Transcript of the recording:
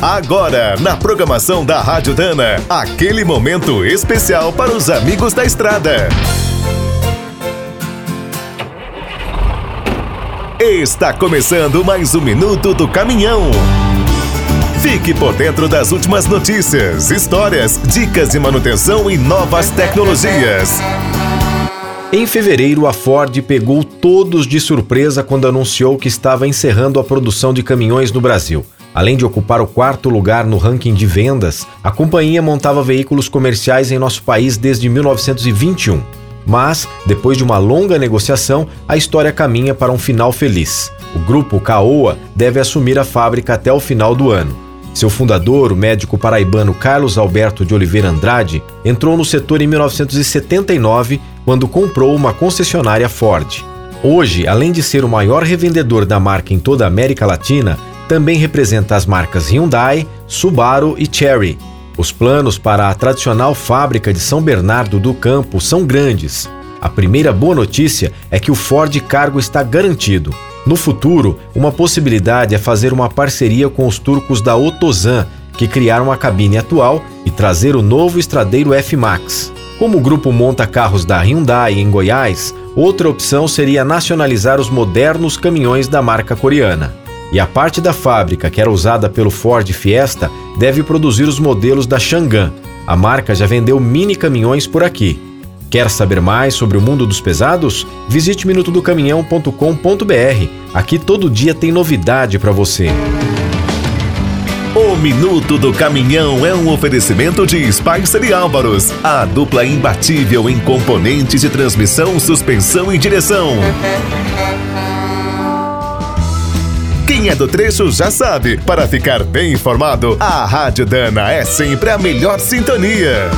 Agora, na programação da Rádio Dana, aquele momento especial para os amigos da estrada. Está começando mais um minuto do caminhão. Fique por dentro das últimas notícias, histórias, dicas de manutenção e novas tecnologias. Em fevereiro, a Ford pegou todos de surpresa quando anunciou que estava encerrando a produção de caminhões no Brasil. Além de ocupar o quarto lugar no ranking de vendas, a companhia montava veículos comerciais em nosso país desde 1921. Mas, depois de uma longa negociação, a história caminha para um final feliz. O grupo Caoa deve assumir a fábrica até o final do ano. Seu fundador, o médico paraibano Carlos Alberto de Oliveira Andrade, entrou no setor em 1979, quando comprou uma concessionária Ford. Hoje, além de ser o maior revendedor da marca em toda a América Latina, também representa as marcas Hyundai, Subaru e Chery. Os planos para a tradicional fábrica de São Bernardo do Campo são grandes. A primeira boa notícia é que o Ford Cargo está garantido. No futuro, uma possibilidade é fazer uma parceria com os turcos da Otozan, que criaram a cabine atual, e trazer o novo estradeiro F-Max. Como o grupo monta carros da Hyundai em Goiás, outra opção seria nacionalizar os modernos caminhões da marca coreana. E a parte da fábrica que era usada pelo Ford Fiesta deve produzir os modelos da Chang'an. A marca já vendeu mini caminhões por aqui. Quer saber mais sobre o mundo dos pesados? Visite minutodocaminhão.com.br. Aqui todo dia tem novidade para você. O Minuto do Caminhão é um oferecimento de Spicer e Álvaros, a dupla imbatível em componentes de transmissão, suspensão e direção. É do trecho já sabe, para ficar bem informado, a Rádio Dana é sempre a melhor sintonia.